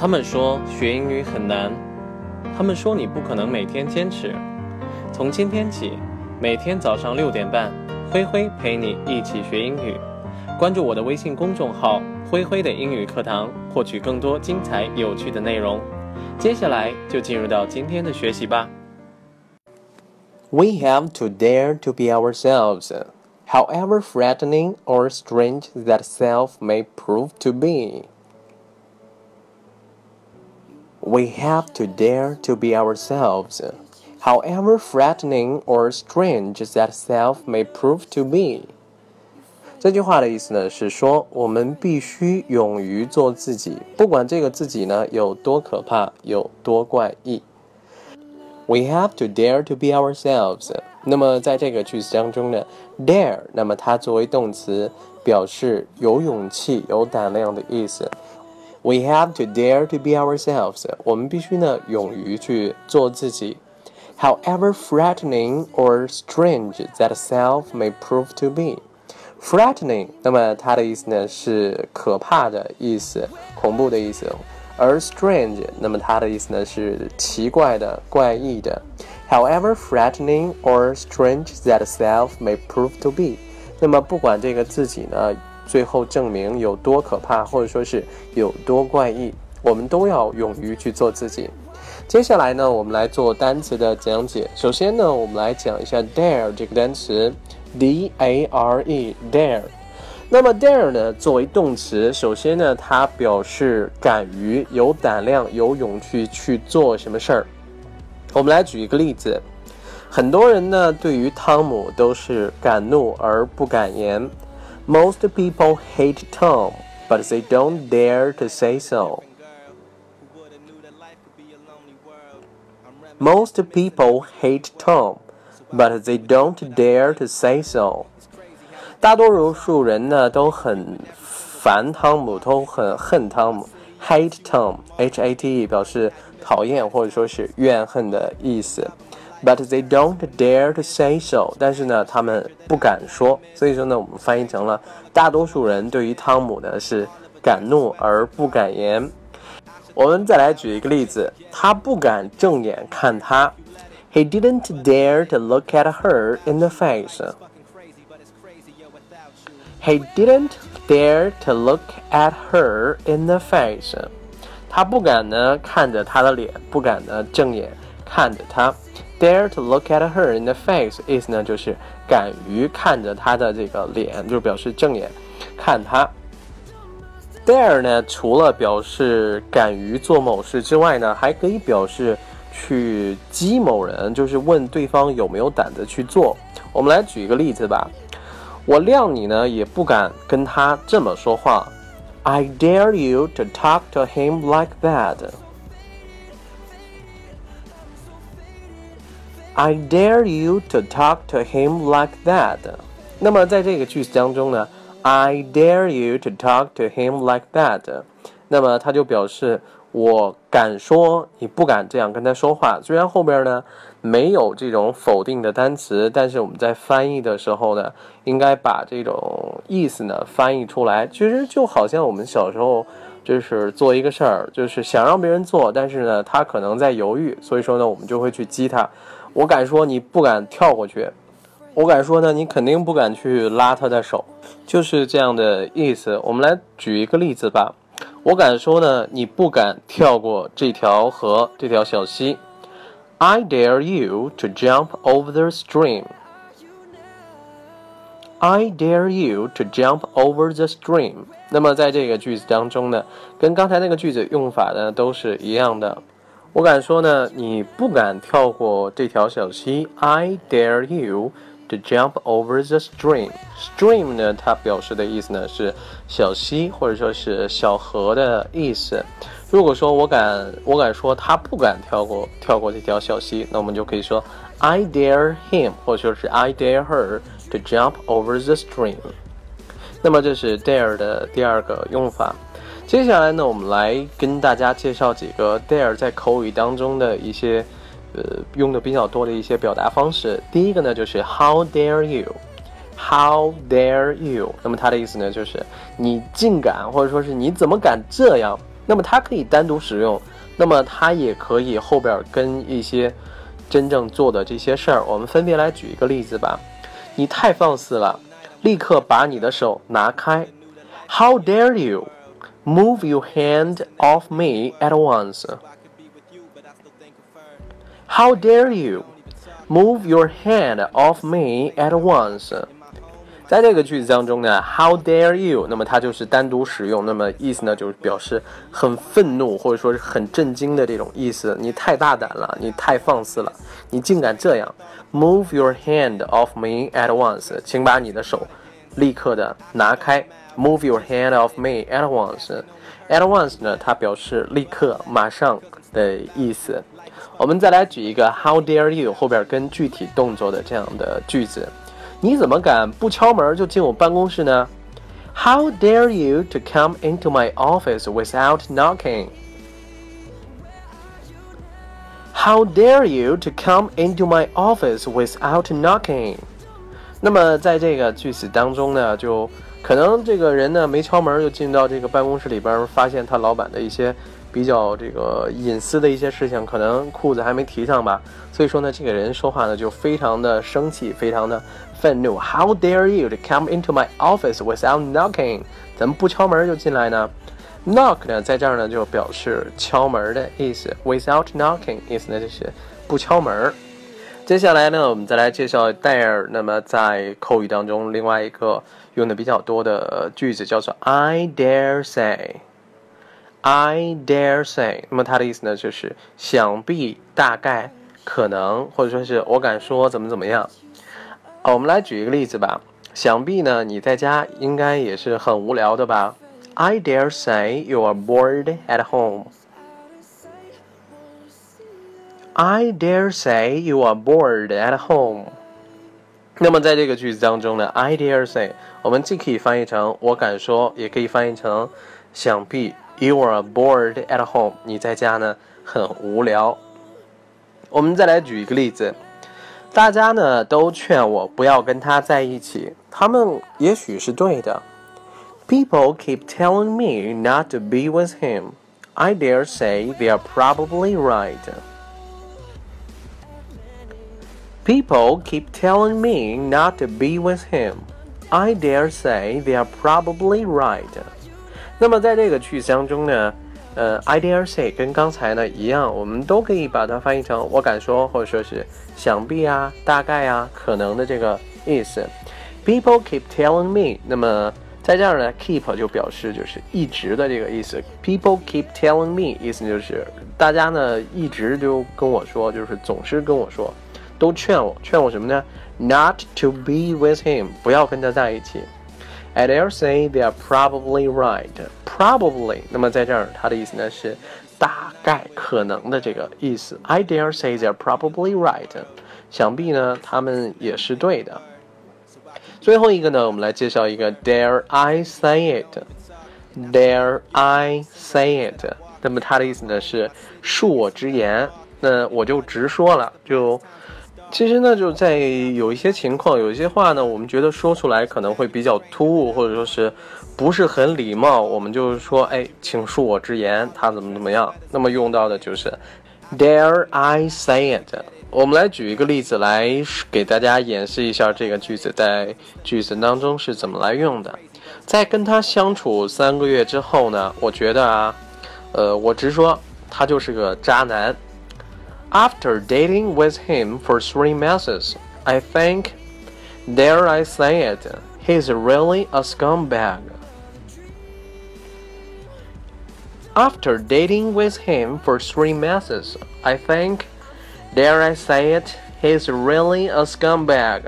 他们说学英语很难，他们说你不可能每天坚持。从今天起，每天早上六点半，灰灰陪你一起学英语。关注我的微信公众号“灰灰的英语课堂”，获取更多精彩有趣的内容。接下来就进入到今天的学习吧。We have to dare to be ourselves, however threatening or strange that self may prove to be. We have to dare to be ourselves, however threatening or strange that self may prove to be。这句话的意思呢是说，我们必须勇于做自己，不管这个自己呢有多可怕，有多怪异。We have to dare to be ourselves。那么在这个句子当中呢，dare，那么它作为动词，表示有勇气、有胆量的意思。 We have to dare to be ourselves。我们必须呢，勇于去做自己。However threatening or strange that self may prove to be。Threatening，那么它的意思呢是可怕的意思、恐怖的意思。而 strange，那么它的意思呢是奇怪的、怪异的。However threatening or strange that self may prove to be。那么不管这个自己呢。 最后证明有多可怕，或者说是有多怪异，我们都要勇于去做自己。接下来呢，我们来做单词的讲解。首先呢，我们来讲一下 dare 这个单词，d a r e，dare。那么 dare 呢，作为动词，首先呢，它表示敢于、有胆量、有勇气去做什么事儿。我们来举一个例子，很多人呢，对于汤姆都是敢怒而不敢言。Most people hate Tom, but they don't dare to say so. Most people hate Tom, but they don't dare to say so. 大多数人呢都很烦汤姆，都很恨汤姆。Hate Tom，H-A-T-E 表示讨厌或者说是怨恨的意思。 But they don't dare to say so。但是呢，他们不敢说。所以说呢，我们翻译成了大多数人对于汤姆呢是敢怒而不敢言。我们再来举一个例子，他不敢正眼看他。He didn't dare to look at her in the face. He didn't dare to look at her in the face. 他不敢呢看着她的脸，不敢呢正眼看着她。Dare to look at her in the face，意思呢就是敢于看着她的这个脸，就表示正眼看她。Dare 呢，除了表示敢于做某事之外呢，还可以表示去激某人，就是问对方有没有胆子去做。我们来举一个例子吧。我谅你呢，也不敢跟他这么说话。I dare you to talk to him like that. I dare you to talk to him like that。那么在这个句子当中呢，I dare you to talk to him like that。那么它就表示我敢说，你不敢这样跟他说话。虽然后边呢没有这种否定的单词，但是我们在翻译的时候呢，应该把这种意思呢翻译出来。其实就好像我们小时候就是做一个事儿，就是想让别人做，但是呢他可能在犹豫，所以说呢我们就会去激他。我敢说你不敢跳过去，我敢说呢，你肯定不敢去拉他的手，就是这样的意思。我们来举一个例子吧。我敢说呢，你不敢跳过这条河，这条小溪。I dare you to jump over the stream. I dare you to jump over the stream. 那么在这个句子当中呢，跟刚才那个句子用法呢都是一样的。我敢说呢，你不敢跳过这条小溪。I dare you to jump over the stream. Stream 呢，它表示的意思呢是小溪或者说是小河的意思。如果说我敢，我敢说他不敢跳过跳过这条小溪，那我们就可以说 I dare him，或者说是 I dare her to jump over the stream。那么这是 dare 的第二个用法。接下来呢，我们来跟大家介绍几个 dare 在口语当中的一些，呃，用的比较多的一些表达方式。第一个呢，就是 How dare you？How dare you？那么它的意思呢，就是你竟敢，或者说是你怎么敢这样？那么它可以单独使用，那么它也可以后边跟一些真正做的这些事儿，我们分别来举一个例子吧。你太放肆了，立刻把你的手拿开！How dare you move your hand off me at once? How dare you move your hand off me at once? 在这个句子当中呢，How dare you？那么它就是单独使用，那么意思呢就是表示很愤怒或者说是很震惊的这种意思。你太大胆了，你太放肆了，你竟敢这样！Move your hand off me at once，请把你的手立刻的拿开。 Move your hand off me at once。At once 呢，它表示立刻、马上的意思。我们再来举一个 How dare you 后边跟具体动作的这样的句子。你怎么敢不敲门就进我办公室呢？How dare you to come into my office without knocking? How dare you to come into my office without knocking? 那么在这个句子当中呢，就 可能这个人呢没敲门就进到这个办公室里边，发现他老板的一些。比较这个隐私的一些事情，可能裤子还没提上吧，所以说呢，这个人说话呢就非常的生气，非常的愤怒。How dare you to come into my office without knocking？怎么不敲门就进来呢？Knock 呢，在这儿呢就表示敲门的意思，without knocking 意思呢就是不敲门。接下来呢，我们再来介绍 dare。那么在口语当中，另外一个用的比较多的句子叫做 I dare say。I dare say，那么它的意思呢，就是想必、大概、可能，或者说是我敢说怎么怎么样。我们来举一个例子吧。想必呢，你在家应该也是很无聊的吧？I dare say you are bored at home. I dare say you are bored at home. 那么在这个句子当中呢，I dare say，我们既可以翻译成我敢说，也可以翻译成想必。You are bored at home。你在家呢很无聊。我们再来举一个例子，大家呢都劝我不要跟他在一起，他们也许是对的。People keep telling me not to be with him. I dare say they are probably right. People keep telling me not to be with him. I dare say they are probably right. 那么在这个句子当中呢，呃，I dare say 跟刚才呢一样，我们都可以把它翻译成我敢说，或者说是想必啊、大概啊、可能的这个意思。People keep telling me，那么在这儿呢，keep 就表示就是一直的这个意思。People keep telling me，意思就是大家呢一直就跟我说，就是总是跟我说，都劝我，劝我什么呢？Not to be with him，不要跟他在一起。I dare say they are probably right. Probably，那么在这儿它的意思呢是大概可能的这个意思。I dare say they are probably right. 想必呢他们也是对的。最后一个呢，我们来介绍一个 Dare I say it? Dare I say it? 那么它的意思呢是恕我直言，那我就直说了，就。其实呢，就在有一些情况，有一些话呢，我们觉得说出来可能会比较突兀，或者说是不是很礼貌，我们就是说，哎，请恕我直言，他怎么怎么样。那么用到的就是 Dare I say it？我们来举一个例子来给大家演示一下这个句子在句子当中是怎么来用的。在跟他相处三个月之后呢，我觉得啊，呃，我直说，他就是个渣男。After dating with him for three months, I think, dare I say it, he's really a scumbag. After dating with him for three months, I think, dare I say it, he's really a scumbag.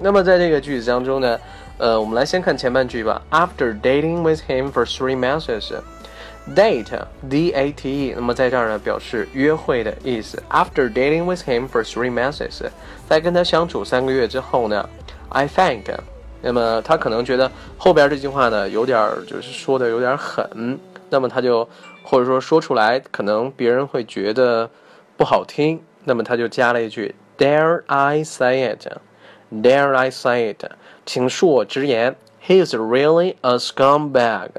那么在这个句子当中呢，呃，我们来先看前半句吧。After dating with him for three months. Date, D-A-T-E，那么在这儿呢，表示约会的意思。After dating with him for three months，在跟他相处三个月之后呢，I think，那么他可能觉得后边这句话呢，有点就是说的有点狠，那么他就或者说说出来，可能别人会觉得不好听，那么他就加了一句，Dare I say it？Dare I say it？请恕我直言，He is really a scumbag。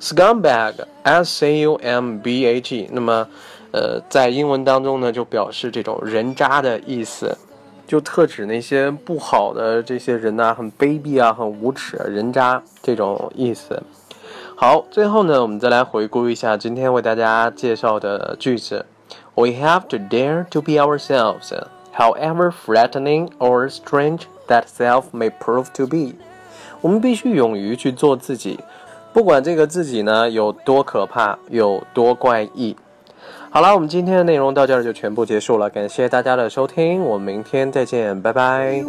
Scumbag，s c u m b a g，那么，呃，在英文当中呢，就表示这种人渣的意思，就特指那些不好的这些人呐，很卑鄙啊，很无耻，人渣这种意思。好，最后呢，我们再来回顾一下今天为大家介绍的句子。We have to dare to be ourselves, however threatening or strange that self may prove to be. 我们必须勇于去做自己。不管这个自己呢有多可怕有多怪异。好了我们今天的内容到这儿就全部结束了感谢大家的收听我们明天再见拜拜。